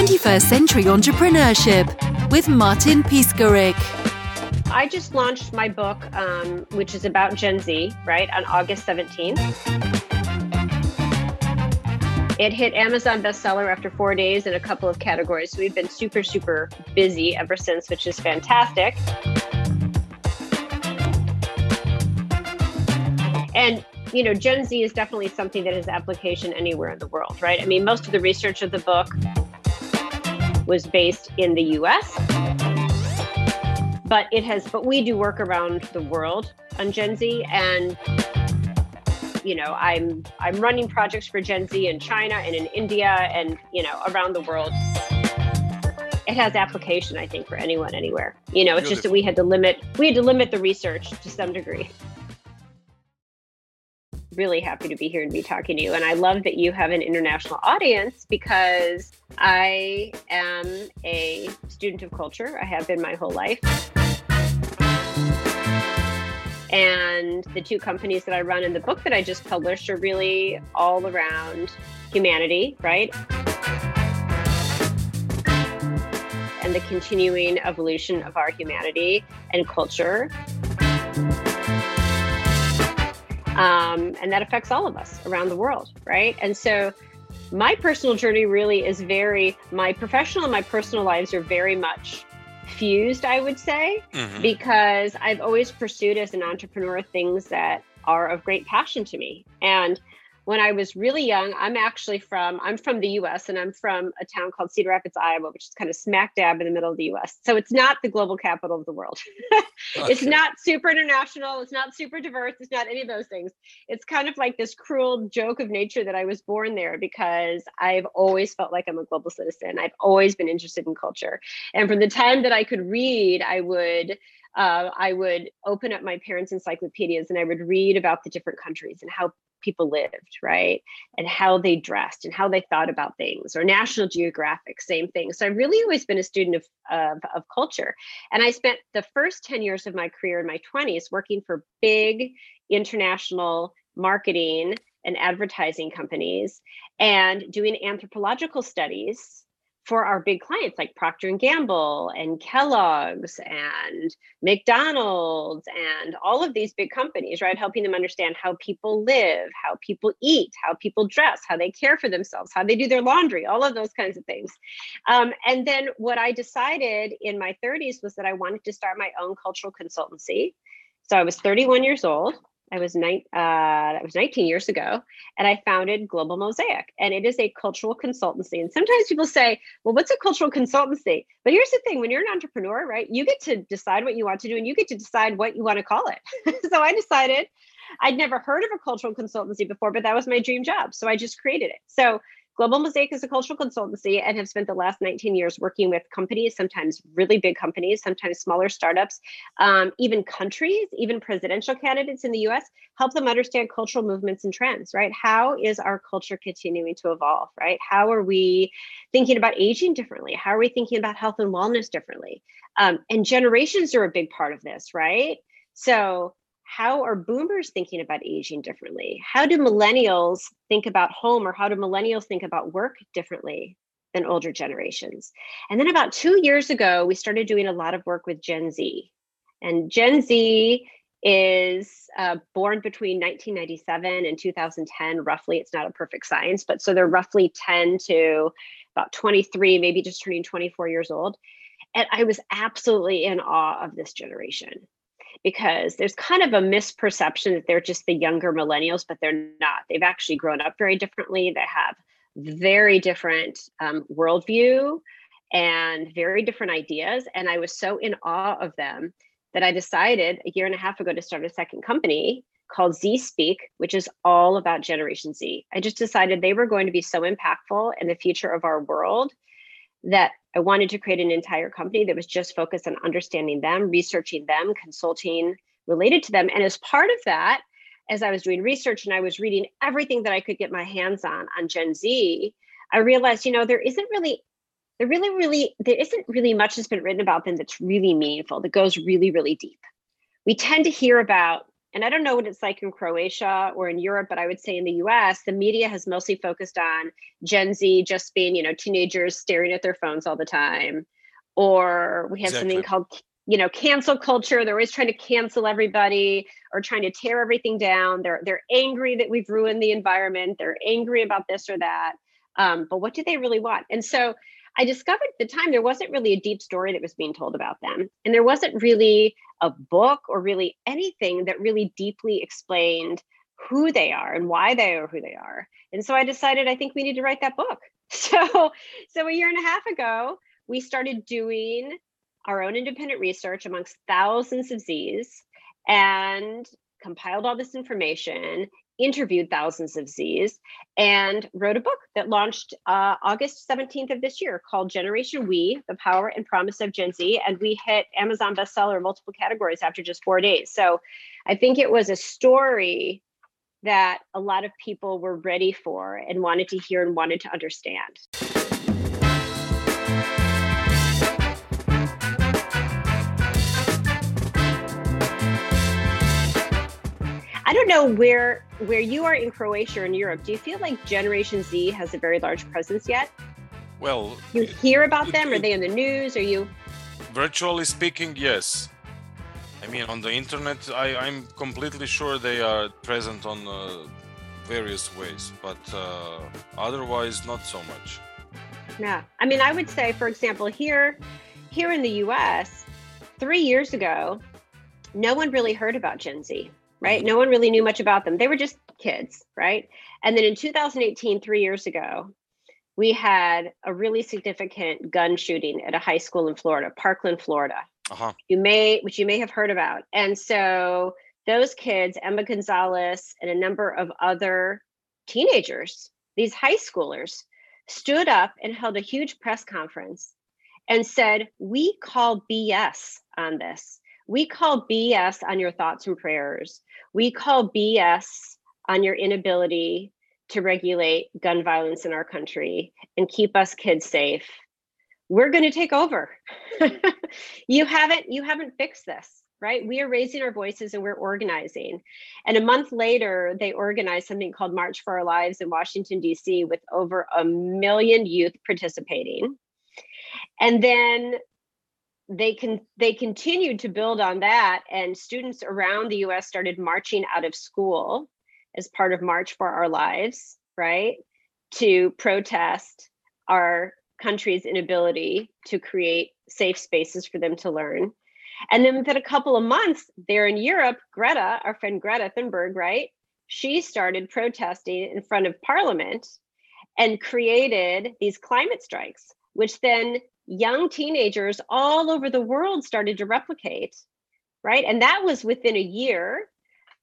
21st Century Entrepreneurship with Martin Piskarik. I just launched my book, um, which is about Gen Z, right, on August 17th. It hit Amazon bestseller after four days in a couple of categories. We've been super, super busy ever since, which is fantastic. And you know, Gen Z is definitely something that has application anywhere in the world, right? I mean, most of the research of the book was based in the US, but it has, but we do work around the world on Gen Z. And, you know, I'm, I'm running projects for Gen Z in China and in India and, you know, around the world. It has application, I think, for anyone, anywhere. You know, it's just that we had to limit, we had to limit the research to some degree really happy to be here and be talking to you. And I love that you have an international audience because I am a student of culture. I have been my whole life. And the two companies that I run in the book that I just published are really all around humanity, right? And the continuing evolution of our humanity and culture um, and that affects all of us around the world, right? And so my personal journey really is very, my professional and my personal lives are very much fused, I would say, mm-hmm. because I've always pursued as an entrepreneur things that are of great passion to me. And when I was really young, I'm actually from I'm from the US and I'm from a town called Cedar Rapids, Iowa, which is kind of smack dab in the middle of the US. So it's not the global capital of the world. okay. It's not super international, it's not super diverse, it's not any of those things. It's kind of like this cruel joke of nature that I was born there because I've always felt like I'm a global citizen. I've always been interested in culture. And from the time that I could read, I would uh, I would open up my parents' encyclopedias and I would read about the different countries and how people lived, right? And how they dressed and how they thought about things, or National Geographic, same thing. So I've really always been a student of, of, of culture. And I spent the first 10 years of my career in my 20s working for big international marketing and advertising companies and doing anthropological studies for our big clients like Procter and Gamble and Kellogg's and McDonald's and all of these big companies, right? Helping them understand how people live, how people eat, how people dress, how they care for themselves, how they do their laundry, all of those kinds of things. Um, and then what I decided in my 30s was that I wanted to start my own cultural consultancy. So I was 31 years old I was nine, uh, that was 19 years ago, and I founded Global Mosaic, and it is a cultural consultancy. And sometimes people say, "Well, what's a cultural consultancy?" But here's the thing: when you're an entrepreneur, right, you get to decide what you want to do, and you get to decide what you want to call it. so I decided I'd never heard of a cultural consultancy before, but that was my dream job, so I just created it. So Global Mosaic is a cultural consultancy and have spent the last 19 years working with companies, sometimes really big companies, sometimes smaller startups, um, even countries, even presidential candidates in the US, help them understand cultural movements and trends, right? How is our culture continuing to evolve, right? How are we thinking about aging differently? How are we thinking about health and wellness differently? Um, and generations are a big part of this, right? So how are boomers thinking about aging differently? How do millennials think about home or how do millennials think about work differently than older generations? And then about two years ago, we started doing a lot of work with Gen Z. And Gen Z is uh, born between 1997 and 2010, roughly. It's not a perfect science, but so they're roughly 10 to about 23, maybe just turning 24 years old. And I was absolutely in awe of this generation because there's kind of a misperception that they're just the younger millennials, but they're not. They've actually grown up very differently. They have very different um, worldview and very different ideas. And I was so in awe of them that I decided a year and a half ago to start a second company called Z Speak, which is all about Generation Z. I just decided they were going to be so impactful in the future of our world that I wanted to create an entire company that was just focused on understanding them, researching them, consulting related to them. And as part of that, as I was doing research and I was reading everything that I could get my hands on on Gen Z, I realized, you know, there isn't really, there really, really, there isn't really much that's been written about them that's really meaningful, that goes really, really deep. We tend to hear about and I don't know what it's like in Croatia or in Europe, but I would say in the US, the media has mostly focused on Gen Z just being, you know, teenagers staring at their phones all the time. Or we have exactly. something called, you know, cancel culture. They're always trying to cancel everybody or trying to tear everything down. They're they're angry that we've ruined the environment. They're angry about this or that. Um, but what do they really want? And so I discovered at the time there wasn't really a deep story that was being told about them. And there wasn't really a book or really anything that really deeply explained who they are and why they are who they are. And so I decided I think we need to write that book. So so a year and a half ago, we started doing our own independent research amongst thousands of Z's and compiled all this information interviewed thousands of Z's, and wrote a book that launched uh, August 17th of this year called Generation We The Power and Promise of Gen Z. And we hit Amazon bestseller in multiple categories after just four days. So I think it was a story that a lot of people were ready for and wanted to hear and wanted to understand. I don't know where where you are in Croatia or in Europe. Do you feel like Generation Z has a very large presence yet? Well, you hear about it, them? It, are they in the news? Are you? Virtually speaking, yes. I mean, on the internet, I, I'm completely sure they are present on uh, various ways, but uh, otherwise, not so much. Yeah, I mean, I would say, for example, here, here in the U.S., three years ago, no one really heard about Gen Z right? No one really knew much about them. They were just kids, right? And then in 2018, three years ago, we had a really significant gun shooting at a high school in Florida, Parkland, Florida. Uh-huh. You may, which you may have heard about. And so those kids, Emma Gonzalez and a number of other teenagers, these high schoolers, stood up and held a huge press conference and said, We call BS on this. We call BS on your thoughts and prayers. We call BS on your inability to regulate gun violence in our country and keep us kids safe. We're going to take over. you haven't you haven't fixed this, right? We are raising our voices and we're organizing. And a month later, they organized something called March for Our Lives in Washington D.C. with over a million youth participating. And then they can they continued to build on that and students around the US started marching out of school as part of March for Our Lives, right? To protest our country's inability to create safe spaces for them to learn. And then within a couple of months, there in Europe, Greta, our friend Greta Thunberg, right? She started protesting in front of parliament and created these climate strikes, which then young teenagers all over the world started to replicate, right? And that was within a year.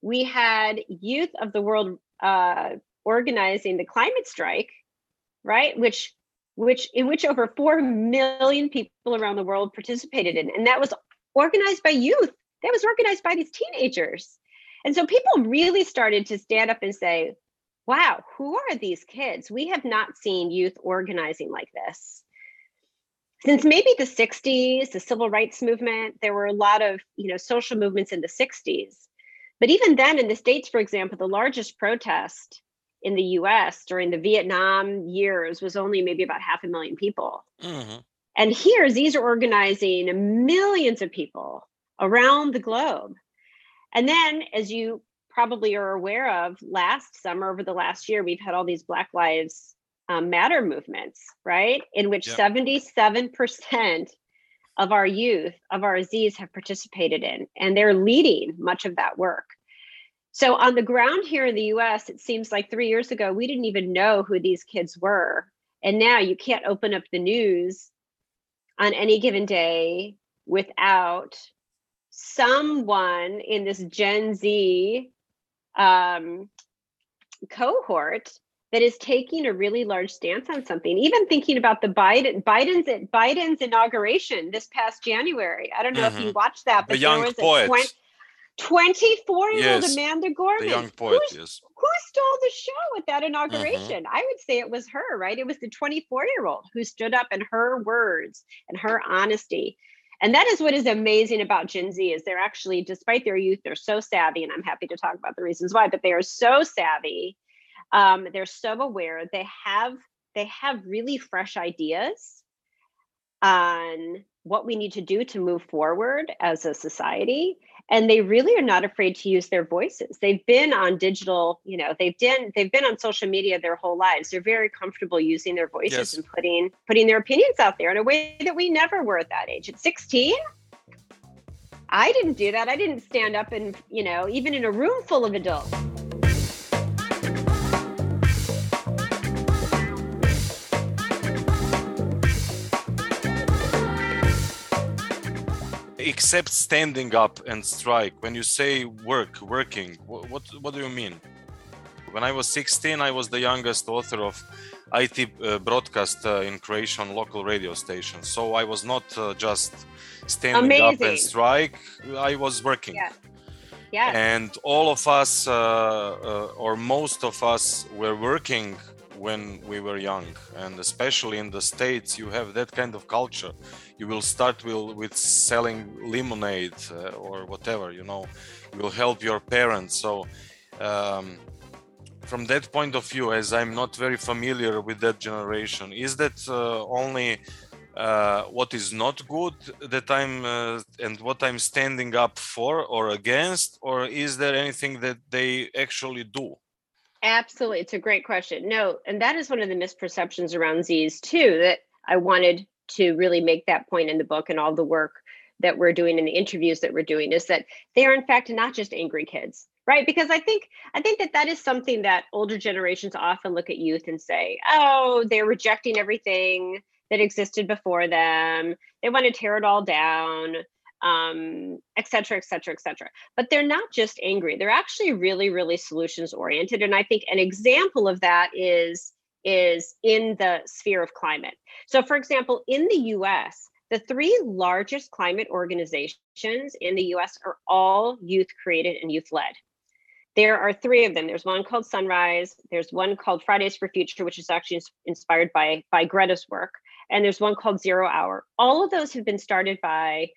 We had youth of the world uh, organizing the climate strike, right? Which which in which over 4 million people around the world participated in and that was organized by youth that was organized by these teenagers and so people really started to stand up and say wow who are these kids we have not seen youth organizing like this since maybe the 60s the civil rights movement there were a lot of you know social movements in the 60s but even then in the states for example the largest protest in the us during the vietnam years was only maybe about half a million people. Mm-hmm. and here these are organizing millions of people around the globe. And then as you probably are aware of last summer over the last year we've had all these black lives um, matter movements, right? In which yep. 77% of our youth, of our Z's have participated in, and they're leading much of that work. So, on the ground here in the US, it seems like three years ago, we didn't even know who these kids were. And now you can't open up the news on any given day without someone in this Gen Z um, cohort that is taking a really large stance on something. Even thinking about the Biden Biden's Biden's inauguration this past January. I don't know mm-hmm. if you mm-hmm. watched that, but the young poet. 24 year old Amanda Gorman. The young poet, who, yes. Who stole the show at that inauguration? Mm-hmm. I would say it was her, right? It was the 24 year old who stood up and her words and her honesty. And that is what is amazing about Gen Z is they're actually, despite their youth, they're so savvy, and I'm happy to talk about the reasons why. But they are so savvy, um, they're so aware. They have they have really fresh ideas on what we need to do to move forward as a society and they really are not afraid to use their voices. They've been on digital you know they've been they've been on social media their whole lives. They're very comfortable using their voices yes. and putting putting their opinions out there in a way that we never were at that age. At 16 i didn't do that. I didn't stand up and you know even in a room full of adults except standing up and strike. When you say work working what, what, what do you mean? When i was 16 i was the youngest author of it uh, broadcast uh, in croatian local radio station. So i was not uh, just standing Amazing. up and strike. I was working. Yeah. Yeah. and all of us uh, uh, or most of us were working when we were young. And especially in the states you have that kind of culture you will start with, with selling lemonade uh, or whatever you know you will help your parents so um, from that point of view as i'm not very familiar with that generation is that uh, only uh, what is not good that i'm uh, and what i'm standing up for or against or is there anything that they actually do Absolutely. It's a great question. No, and that is one of the misperceptions around Z's too, that I wanted to really make that point in the book and all the work that we're doing and the interviews that we're doing is that they are in fact not just angry kids right because i think i think that that is something that older generations often look at youth and say oh they're rejecting everything that existed before them they want to tear it all down um, et cetera, et cetera, et cetera. But they're not just angry. They're actually really, really solutions oriented. And I think an example of that is is in the sphere of climate. So, for example, in the US, the three largest climate organizations in the US are all youth created and youth led. There are three of them. There's one called Sunrise, there's one called Fridays for Future, which is actually inspired by, by Greta's work, and there's one called Zero Hour. All of those have been started by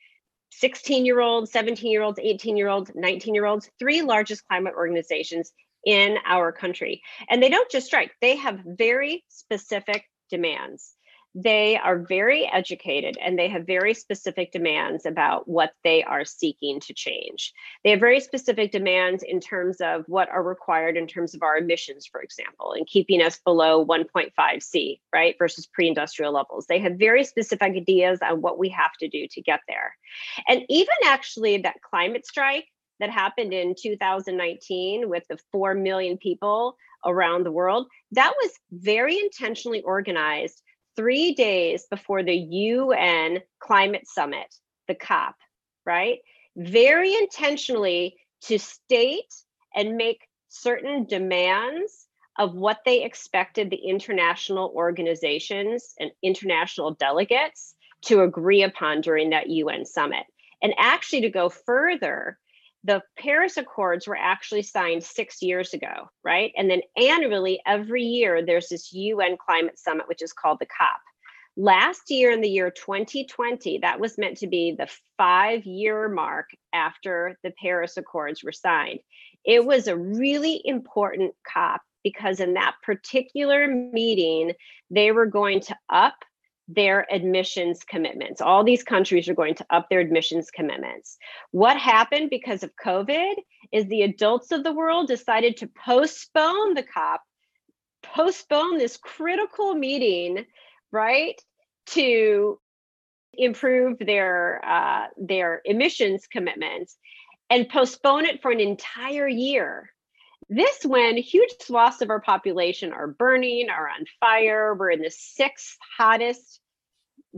16 year olds, 17 year olds, 18 year olds, 19 year olds, three largest climate organizations in our country. And they don't just strike, they have very specific demands they are very educated and they have very specific demands about what they are seeking to change. They have very specific demands in terms of what are required in terms of our emissions, for example, and keeping us below 1.5 C, right, versus pre industrial levels. They have very specific ideas on what we have to do to get there. And even actually, that climate strike that happened in 2019 with the 4 million people around the world, that was very intentionally organized three days before the UN climate summit, the COP, right? Very intentionally to state and make certain demands of what they expected the international organizations and international delegates to agree upon during that UN summit. And actually, to go further, the Paris Accords were actually signed six years ago, right? And then annually, every year, there's this UN climate summit, which is called the COP. Last year, in the year 2020, that was meant to be the five year mark after the Paris Accords were signed. It was a really important COP because in that particular meeting, they were going to up their emissions commitments. All these countries are going to up their emissions commitments. What happened because of COVID is the adults of the world decided to postpone the COP, postpone this critical meeting, right, to improve their uh, their emissions commitments and postpone it for an entire year this when huge swaths of our population are burning, are on fire. We're in the sixth hottest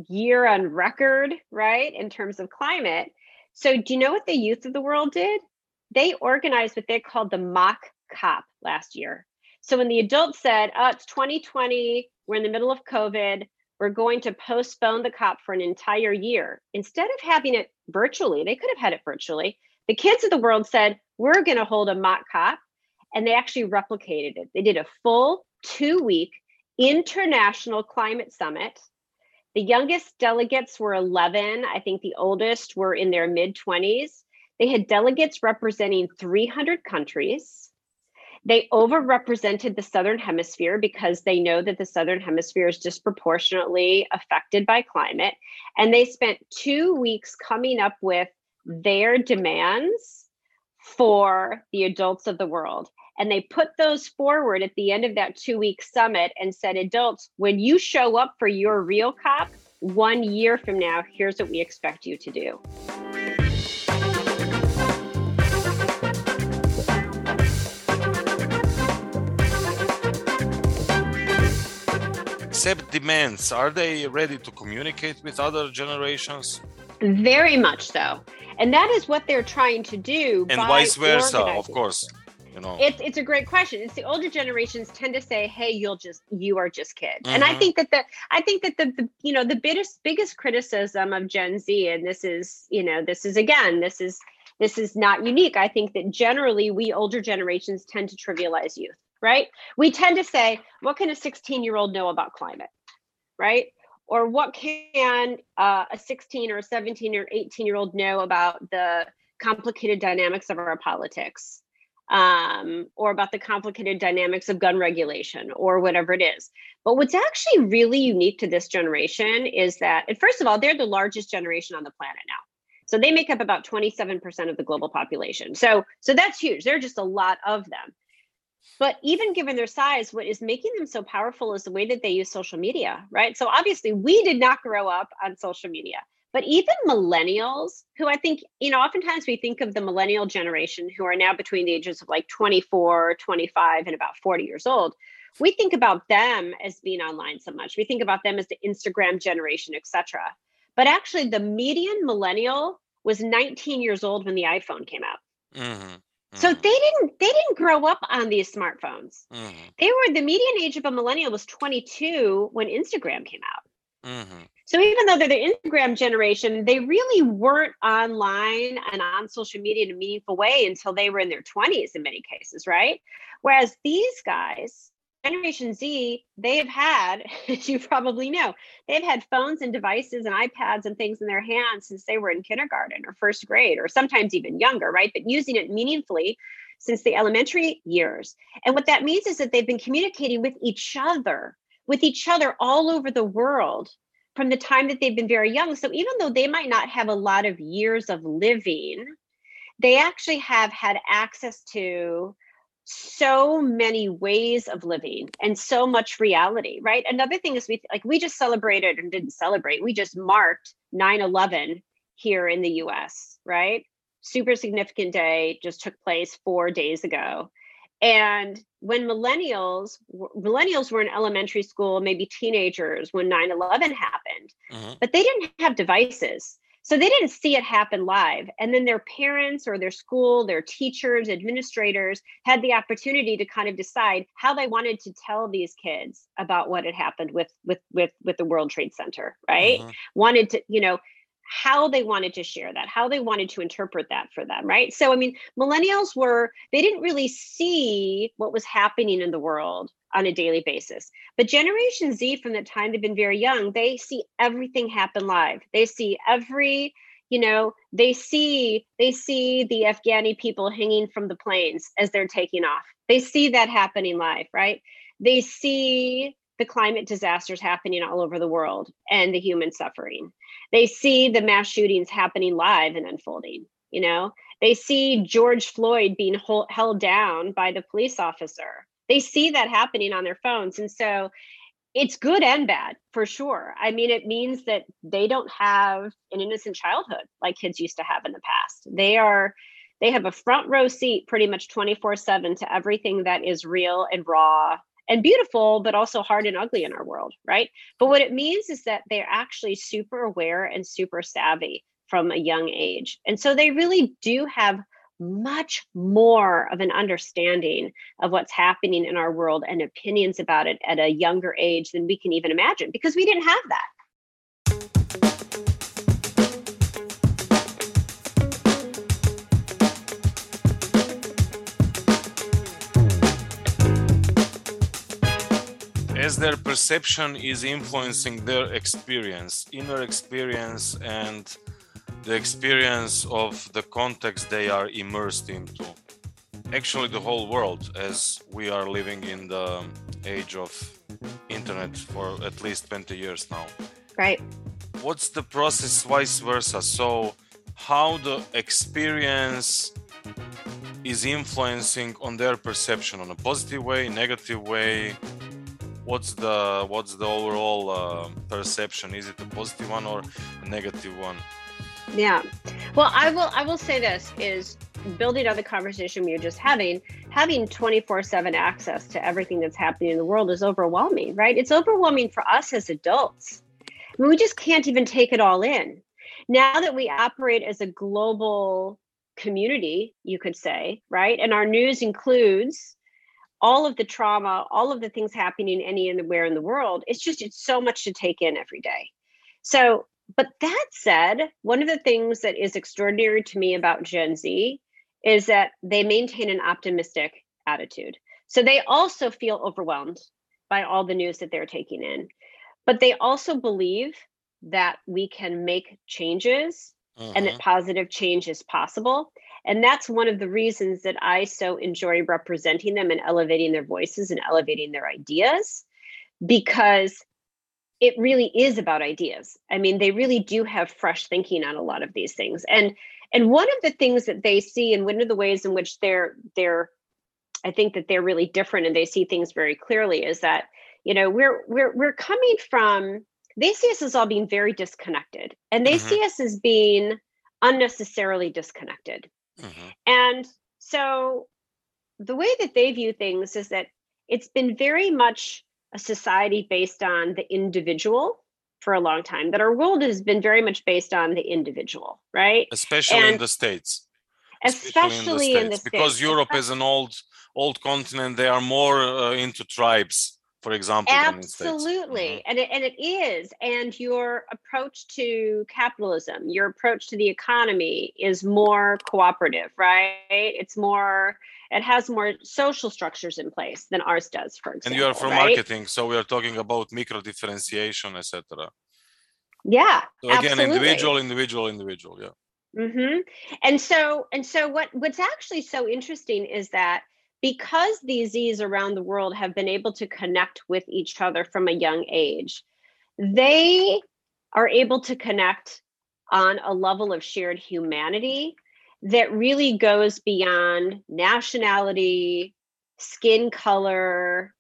year on record, right, in terms of climate. So, do you know what the youth of the world did? They organized what they called the mock COP last year. So, when the adults said, oh, it's 2020, we're in the middle of COVID, we're going to postpone the COP for an entire year. Instead of having it virtually, they could have had it virtually. The kids of the world said, we're going to hold a mock COP and they actually replicated it. They did a full two week international climate summit. The youngest delegates were 11. I think the oldest were in their mid 20s. They had delegates representing 300 countries. They overrepresented the Southern Hemisphere because they know that the Southern Hemisphere is disproportionately affected by climate. And they spent two weeks coming up with their demands for the adults of the world. And they put those forward at the end of that two week summit and said, adults, when you show up for your real COP one year from now, here's what we expect you to do. Accept demands, are they ready to communicate with other generations? Very much so. And that is what they're trying to do. And vice versa, of course you know? It's it's a great question. It's the older generations tend to say hey you'll just you are just kids. Mm-hmm. and i mm-hmm. think that the i think that the, the you know the biggest biggest criticism of gen z and this is you know this is again this is this is not unique. I think that generally we older generations tend to trivialize youth right? We tend to say what can a 16 year old know about climate right? Or what can uh, a 16 or a 17 or 18 year old know about the complicated dynamics of our politics um, or about the complicated dynamics of gun regulation or whatever it is. But what's actually really unique to this generation is that, and first of all, they're the largest generation on the planet now. So they make up about 27% of the global population. So, so that's huge. There are just a lot of them. But even given their size, what is making them so powerful is the way that they use social media, right? So obviously, we did not grow up on social media. But even millennials, who I think, you know, oftentimes we think of the millennial generation who are now between the ages of like 24, 25, and about 40 years old, we think about them as being online so much. We think about them as the Instagram generation, etc. But actually, the median millennial was 19 years old when the iPhone came out. Mm-hmm. So mm-hmm. they didn't they didn't grow up on these smartphones. Mm-hmm. They were the median age of a millennial was 22 when Instagram came out. Mm-hmm. So even though they're the Instagram generation, they really weren't online and on social media in a meaningful way until they were in their 20s in many cases, right? Whereas these guys, Generation Z, they've had, as you probably know, they've had phones and devices and iPads and things in their hands since they were in kindergarten or first grade, or sometimes even younger, right? But using it meaningfully since the elementary years. And what that means is that they've been communicating with each other with each other all over the world from the time that they've been very young. So even though they might not have a lot of years of living, they actually have had access to so many ways of living and so much reality, right? Another thing is we like we just celebrated and didn't celebrate. We just marked 9/11 here in the US, right? Super significant day just took place 4 days ago. And when millennials millennials were in elementary school, maybe teenagers when 9/11 happened, mm-hmm. but they didn't have devices. So they didn't see it happen live. And then their parents or their school, their teachers, administrators had the opportunity to kind of decide how they wanted to tell these kids about what had happened with with with with the World Trade Center, right? Mm-hmm. Wanted to, you know, how they wanted to share that, how they wanted to interpret that for them, right? So, I mean, millennials were, they didn't really see what was happening in the world on a daily basis. But Generation Z, from the time they've been very young, they see everything happen live. They see every, you know, they see they see the Afghani people hanging from the planes as they're taking off. They see that happening live, right? They see the climate disasters happening all over the world and the human suffering. They see the mass shootings happening live and unfolding, you know? They see George Floyd being hold, held down by the police officer. They see that happening on their phones. And so it's good and bad for sure. I mean, it means that they don't have an innocent childhood like kids used to have in the past. They are they have a front row seat pretty much 24/7 to everything that is real and raw and beautiful, but also hard and ugly in our world, right? But what it means is that they're actually super aware and super savvy from a young age. And so they really do have much more of an understanding of what's happening in our world and opinions about it at a younger age than we can even imagine because we didn't have that. As their perception is influencing their experience, inner experience, and the experience of the context they are immersed into. Actually, the whole world, as we are living in the age of internet for at least 20 years now. Right. What's the process vice versa? So, how the experience is influencing on their perception on a positive way, negative way, what's the what's the overall uh, perception? Is it a positive one or a negative one? Yeah. Well i will i will say this is building on the conversation we were just having having 24 7 access to everything that's happening in the world is overwhelming right? It's overwhelming for us as adults. I mean, we just can't even take it all in. Now that we operate as a global community you could say right? And our news includes all of the trauma, all of the things happening anywhere in the world, it's just it's so much to take in every day. So, but that said, one of the things that is extraordinary to me about Gen Z is that they maintain an optimistic attitude. So they also feel overwhelmed by all the news that they're taking in, but they also believe that we can make changes uh-huh. and that uh-huh. positive change is possible. And that's one of the reasons that I so enjoy representing them and elevating their voices and elevating their ideas because it really is about ideas. I mean, they really do have fresh thinking on a lot of these things. And and one of the things that they see and one of the ways in which they're they're I think that they're really different and they see things very clearly is that, you know, we're we're we're coming from they see us as all being very disconnected and they mm-hmm. see us as being unnecessarily disconnected. Mm-hmm. And so the way that they view things is that it's been very much a society based on the individual for a long time, that our world has been very much based on the individual, right? Especially and in the States. Especially, in the States. Because Europe is an old old continent, they are more uh, into tribes for example absolutely mm-hmm. and it, and it is and your approach to capitalism your approach to the economy is more cooperative right it's more it has more social structures in place than ours does for example and you are from right? marketing so we are talking about micro differentiation etc yeah so again absolutely. individual individual individual yeah mm-hmm. and so and so what what's actually so interesting is that because these Z's around the world have been able to connect with each other from a young age, they are able to connect on a level of shared humanity that really goes beyond nationality, skin color,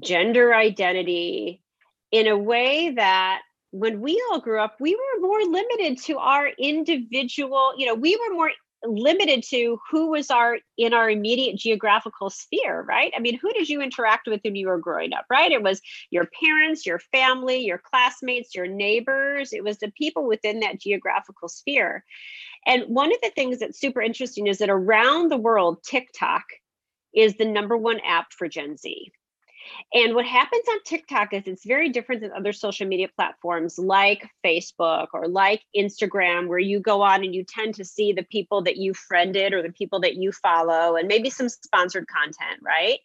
gender identity in a way that when we all grew up, we were more limited to our individual, you know, we were more limited to who was our in our immediate geographical sphere right? I mean who did you interact with when you were growing up right? It was your parents your family your classmates your neighbors. It was the people within that geographical sphere. And one of the things that's super interesting is that around the world tiktok is the number one app for gen z and what happens on TikTok is it's very different than other social media platforms like Facebook or like Instagram, where you go on and you tend to see the people that you friended or the people that you follow and maybe some sponsored content, right?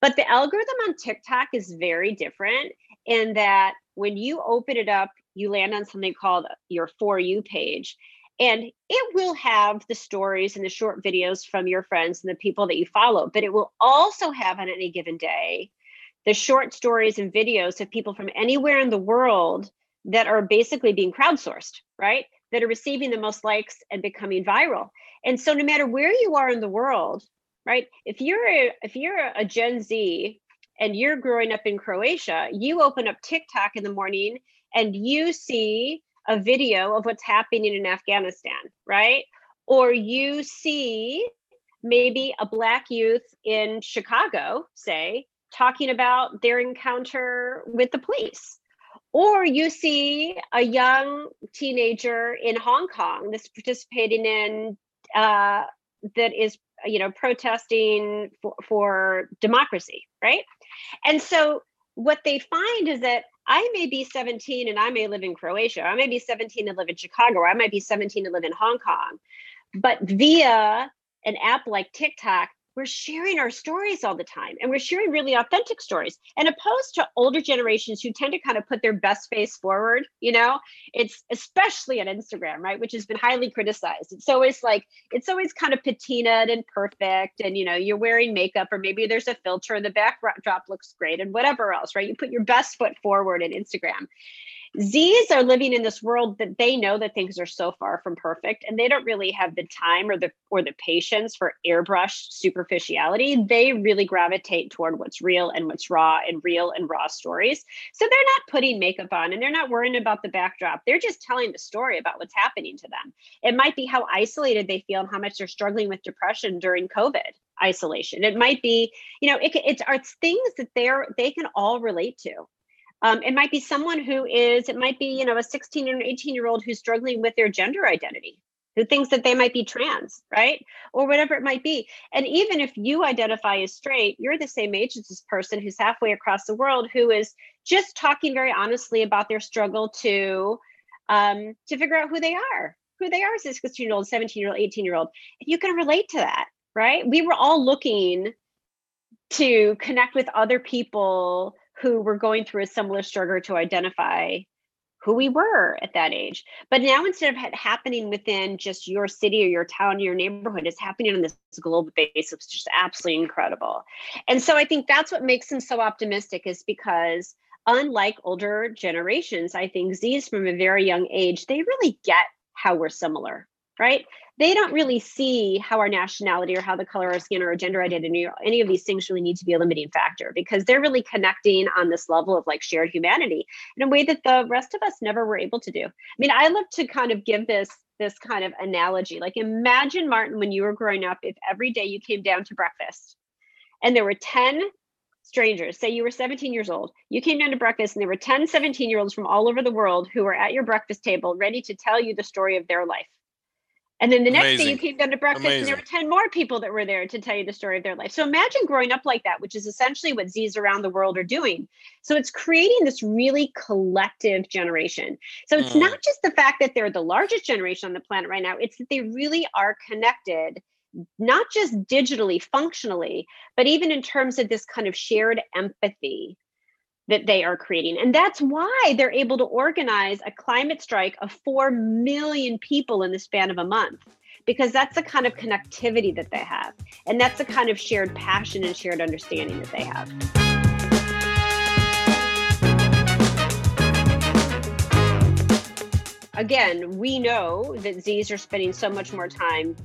But the algorithm on TikTok is very different in that when you open it up, you land on something called your For You page. And it will have the stories and the short videos from your friends and the people that you follow, but it will also have on any given day the short stories and videos of people from anywhere in the world that are basically being crowdsourced, right? That are receiving the most likes and becoming viral. And so no matter where you are in the world, right? If you're a, if you're a Gen Z and you're growing up in Croatia, you open up TikTok in the morning and you see a video of what's happening in Afghanistan, right? Or you see maybe a black youth in Chicago, say, talking about their encounter with the police. Or you see a young teenager in Hong Kong that's participating in, uh, that is, you know, protesting for, for democracy, right? And so what they find is that I may be 17 and I may live in Croatia. I may be 17 and live in Chicago, or I might be 17 and live in Hong Kong. But via an app like TikTok, we're sharing our stories all the time and we're sharing really authentic stories and opposed to older generations who tend to kind of put their best face forward you know? It's especially on instagram right which has been highly criticized. It's always like it's always kind of patinaed and perfect and you know you're wearing makeup or maybe there's a filter and the backdrop looks great and whatever else right? You put your best foot forward in instagram Z's are living in this world that they know that things are so far from perfect and they don't really have the time or the or the patience for airbrush superficiality. They really gravitate toward what's real and what's raw and real and raw stories. So they're not putting makeup on and they're not worrying about the backdrop. They're just telling the story about what's happening to them. It might be how isolated they feel and how much they're struggling with depression during COVID isolation. It might be, you know, it, it's, it's things that they're they can all relate to. Um, it might be someone who is, it might be, you know, a 16 or 18 year old who's struggling with their gender identity, who thinks that they might be trans, right? Or whatever it might be. And even if you identify as straight, you're the same age as this person who's halfway across the world who is just talking very honestly about their struggle to um, to figure out who they are, who they are as a 16 year old, 17 year old, 18 year old. You can relate to that, right? We were all looking to connect with other people who were going through a similar struggle to identify who we were at that age. But now instead of it happening within just your city or your town or your neighborhood, it's happening on this global basis, which is just absolutely incredible. And so I think that's what makes them so optimistic is because unlike older generations, I think Z's from a very young age, they really get how we're similar, right? they don't really see how our nationality or how the color of our skin or our gender identity or any of these things really need to be a limiting factor because they're really connecting on this level of like shared humanity in a way that the rest of us never were able to do. I mean, I love to kind of give this this kind of analogy. Like imagine Martin when you were growing up if every day you came down to breakfast and there were 10 strangers say you were 17 years old you came down to breakfast and there were 10 17 year olds from all over the world who were at your breakfast table ready to tell you the story of their life and then the next Amazing. day you came down to breakfast Amazing. and there were 10 more people that were there to tell you the story of their life. So imagine growing up like that, which is essentially what Z's around the world are doing. So it's creating this really collective generation. So it's mm. not just the fact that they're the largest generation on the planet right now, it's that they really are connected not just digitally functionally but even in terms of this kind of shared empathy that they are creating. And that's why they're able to organize a climate strike of 4 million people in the span of a month, because that's the kind of connectivity that they have. And that's the kind of shared passion and shared understanding that they have. Again, we know that Z's are spending so much more time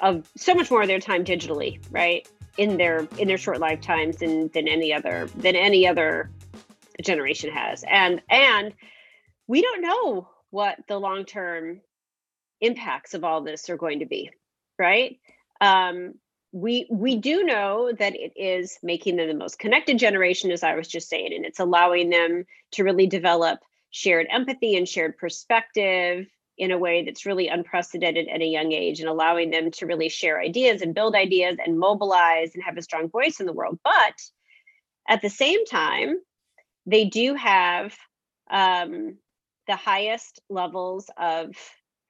of so much more of their time digitally, right? In their in their short lifetimes than than any other than any other generation has. And and we don't know what the long term impacts of all this are going to be right? Um, we we do know that it is making them the most connected generation as i was just saying and it's allowing them to really develop shared empathy and shared perspective in a way that's really unprecedented at a young age and allowing them to really share ideas and build ideas and mobilize and have a strong voice in the world. But at the same time they do have um, the highest levels of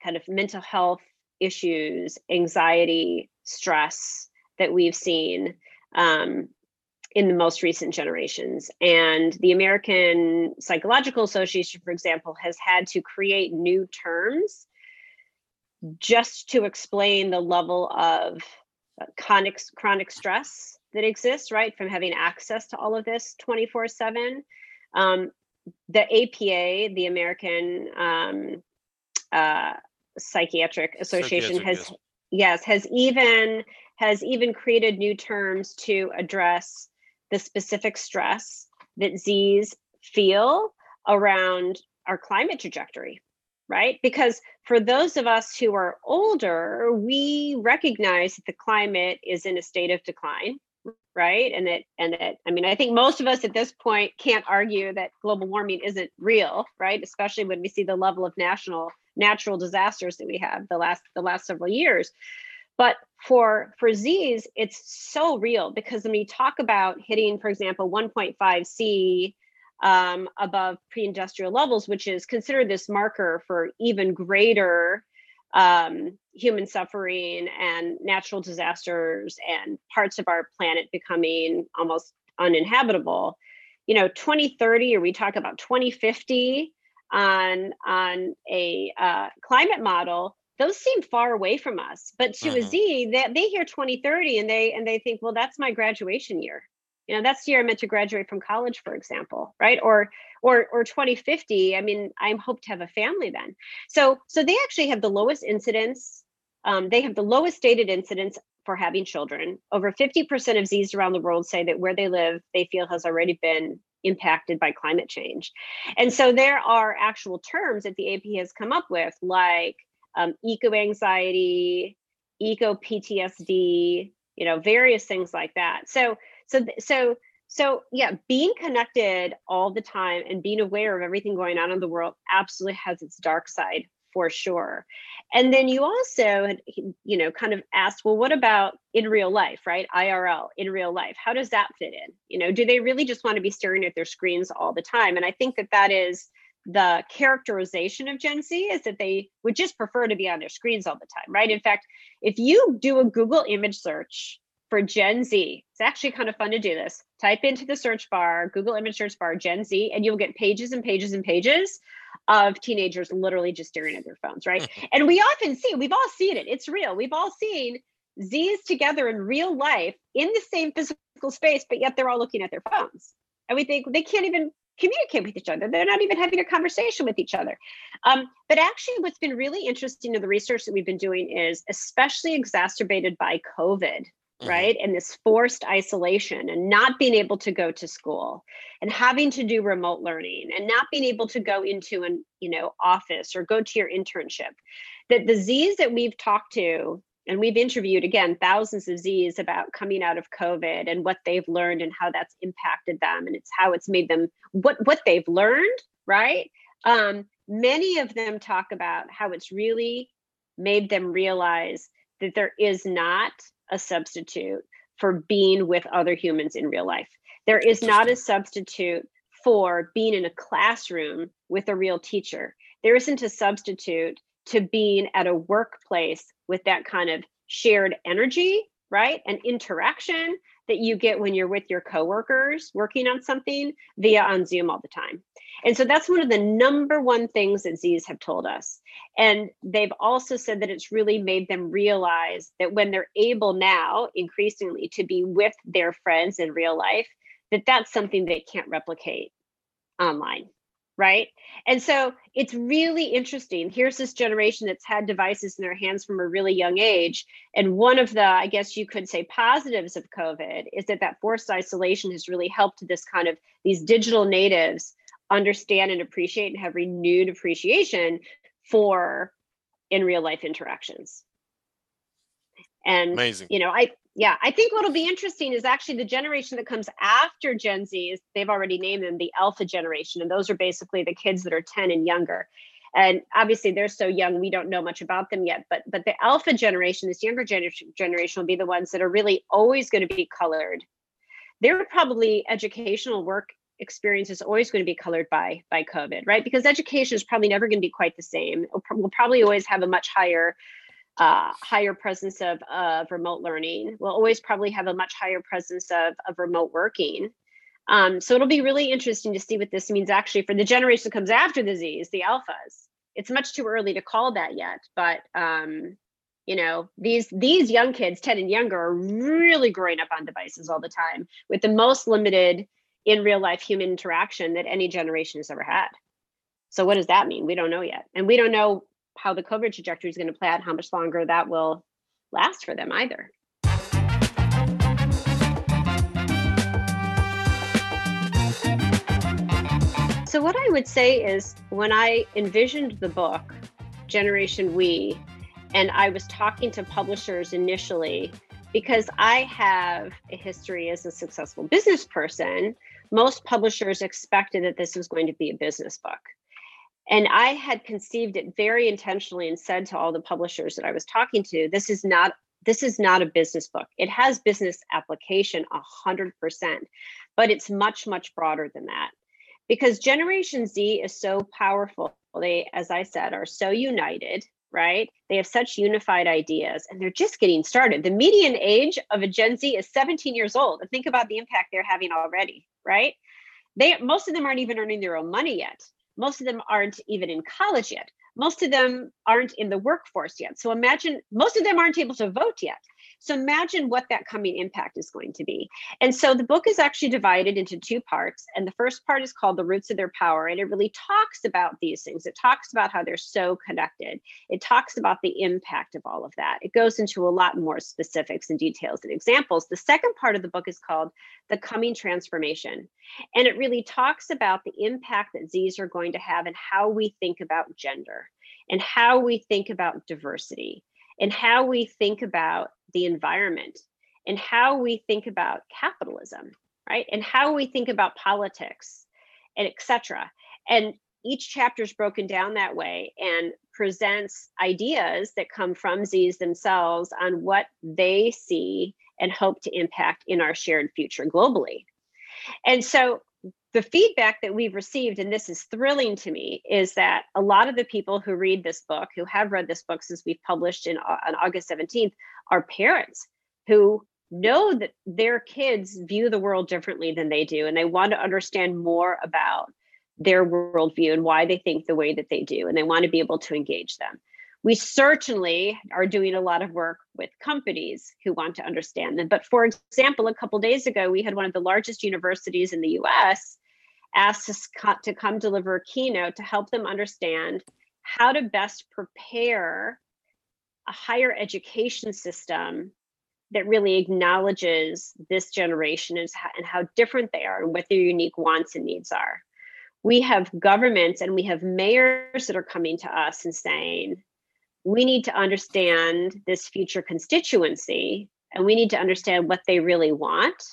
kind of mental health issues, anxiety, stress that we've seen um, in the most recent generations. And the American Psychological Association, for example, has had to create new terms just to explain the level of uh, chronic, chronic stress that exists, right, from having access to all of this 24 7. Um, the APA, the American um, uh, Psychiatric Association, Psychiatric, has yes. yes has even has even created new terms to address the specific stress that Z's feel around our climate trajectory, right? Because for those of us who are older, we recognize that the climate is in a state of decline right? And that and that i mean i think most of us at this point can't argue that global warming isn't real right? Especially when we see the level of national natural disasters that we have the last the last several years. But for for z's it's so real because when we talk about hitting for example 1.5 c um, above pre-industrial levels which is considered this marker for even greater um, human suffering and natural disasters and parts of our planet becoming almost uninhabitable. You know 2030 or we talk about 2050 on on a uh, climate model those seem far away from us. But to mm-hmm. a z they, they hear 2030 and they and they think well that's my graduation year. You know that's the year i meant to graduate from college for example right? Or or or 2050 i mean I'm hope to have a family then. So so they actually have the lowest incidence um, they have the lowest stated incidence for having children. Over 50% of z's around the world say that where they live they feel has already been impacted by climate change. And so there are actual terms that the ap has come up with like um, eco anxiety eco ptsd you know various things like that. So so so so yeah being connected all the time and being aware of everything going on in the world absolutely has its dark side for sure. And then you also you know kind of asked well what about in real life right? Irl in real life how does that fit in? You know do they really just want to be staring at their screens all the time? And i think that that is the characterization of gen z is that they would just prefer to be on their screens all the time right? In fact if you do a google image search for Gen Z. It's actually kind of fun to do this. Type into the search bar, Google image search bar, Gen Z, and you'll get pages and pages and pages of teenagers literally just staring at their phones, right? and we often see, we've all seen it, it's real. We've all seen Z's together in real life in the same physical space, but yet they're all looking at their phones. And we think they can't even communicate with each other. They're not even having a conversation with each other. Um, but actually, what's been really interesting in the research that we've been doing is especially exacerbated by COVID mm-hmm. Right? And this forced isolation and not being able to go to school and having to do remote learning and not being able to go into an, you know, office or go to your internship. That the Z's that we've talked to and we've interviewed again thousands of Z's about coming out of COVID and what they've learned and how that's impacted them and it's how it's made them what what they've learned, right? Um, many of them talk about how it's really made them realize that there is not a substitute for being with other humans in real life. There is not a substitute for being in a classroom with a real teacher. There isn't a substitute to being at a workplace with that kind of shared energy, right? And interaction that you get when you're with your coworkers working on something via on Zoom all the time. And so that's one of the number one things that Z's have told us. And they've also said that it's really made them realize that when they're able now increasingly to be with their friends in real life, that that's something they can't replicate online right? And so it's really interesting. Here's this generation that's had devices in their hands from a really young age. And one of the, I guess you could say, positives of COVID is that that forced isolation has really helped this kind of these digital natives understand and appreciate and have renewed appreciation for in real life interactions. And Amazing. you know, I yeah, I think what'll be interesting is actually the generation that comes after Gen Z is they've already named them the alpha generation. And those are basically the kids that are 10 and younger. And obviously they're so young, we don't know much about them yet. But but the alpha generation, this younger generation generation will be the ones that are really always going to be colored. Their probably educational work experience is always going to be colored by by COVID, right? Because education is probably never going to be quite the same. We'll probably always have a much higher uh, higher presence of, of remote learning. We'll always probably have a much higher presence of, of remote working. Um, so it'll be really interesting to see what this means actually for the generation that comes after the Z's, the alphas. It's much too early to call that yet, but um, you know these these young kids 10 and younger are really growing up on devices all the time with the most limited in real life human interaction that any generation has ever had. So what does that mean? We don't know yet. And we don't know how the COVID trajectory is going to play out, how much longer that will last for them either. So, what I would say is when I envisioned the book, Generation We, and I was talking to publishers initially, because I have a history as a successful business person, most publishers expected that this was going to be a business book. And I had conceived it very intentionally and said to all the publishers that I was talking to, this is not this is not a business book. It has business application 100%, but it's much much broader than that. Because Generation Z is so powerful. They as I said are so united, right? They have such unified ideas and they're just getting started. The median age of a Gen Z is 17 years old. And think about the impact they're having already, right? They most of them aren't even earning their own money yet. Most of them aren't even in college yet. Most of them aren't in the workforce yet. So imagine most of them aren't able to vote yet. So imagine what that coming impact is going to be. And so the book is actually divided into two parts. And the first part is called The Roots of Their Power. And it really talks about these things. It talks about how they're so connected. It talks about the impact of all of that. It goes into a lot more specifics and details and examples. The second part of the book is called The Coming Transformation. And it really talks about the impact that Z's are going to have and how we think about gender and how we think about diversity and how we think about the environment and how we think about capitalism right? And how we think about politics and etc and each chapter is broken down that way and presents ideas that come from z's themselves on what they see and hope to impact in our shared future globally. And so the feedback that we've received, and this is thrilling to me, is that a lot of the people who read this book, who have read this book since we've published in uh, on August 17th, are parents who know that their kids view the world differently than they do, and they want to understand more about their worldview and why they think the way that they do, and they want to be able to engage them. We certainly are doing a lot of work with companies who want to understand them. But for example, a couple days ago, we had one of the largest universities in the US asked us to come deliver a keynote to help them understand how to best prepare a higher education system that really acknowledges this generation and how different they are and what their unique wants and needs are. We have governments and we have mayors that are coming to us and saying, we need to understand this future constituency and we need to understand what they really want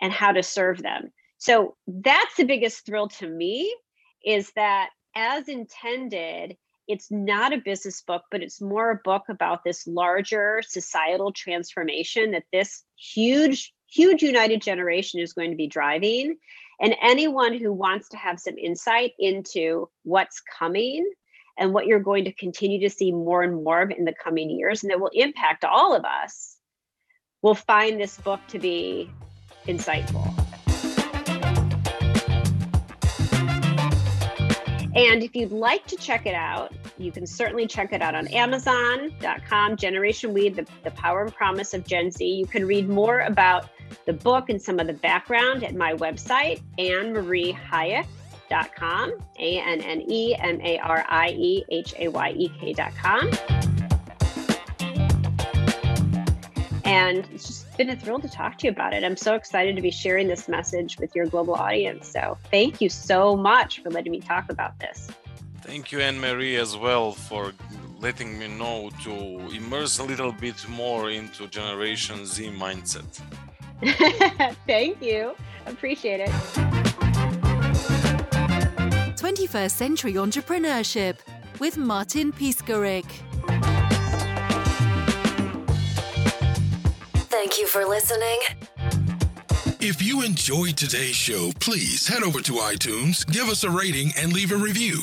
and how to serve them. So that's the biggest thrill to me is that as intended, it's not a business book, but it's more a book about this larger societal transformation that this huge, huge united generation is going to be driving. And anyone who wants to have some insight into what's coming and what you're going to continue to see more and more of in the coming years and that will impact all of us will find this book to be insightful. And if you'd like to check it out, you can certainly check it out on Amazon.com, Generation We, the, the Power and Promise of Gen Z. You can read more about the book and some of the background at my website, AnneMarie Hayek com, A N N E M A R I E H A Y E K.com. And it's just been a thrill to talk to you about it. I'm so excited to be sharing this message with your global audience. So thank you so much for letting me talk about this. Thank you, AnneMarie, as well, for letting me know to immerse a little bit more into Generation Z mindset. Thank you. Appreciate it. 21st Century Entrepreneurship with Martin Piskarik. Thank you for listening. If you enjoyed today's show, please head over to iTunes, give us a rating, and leave a review.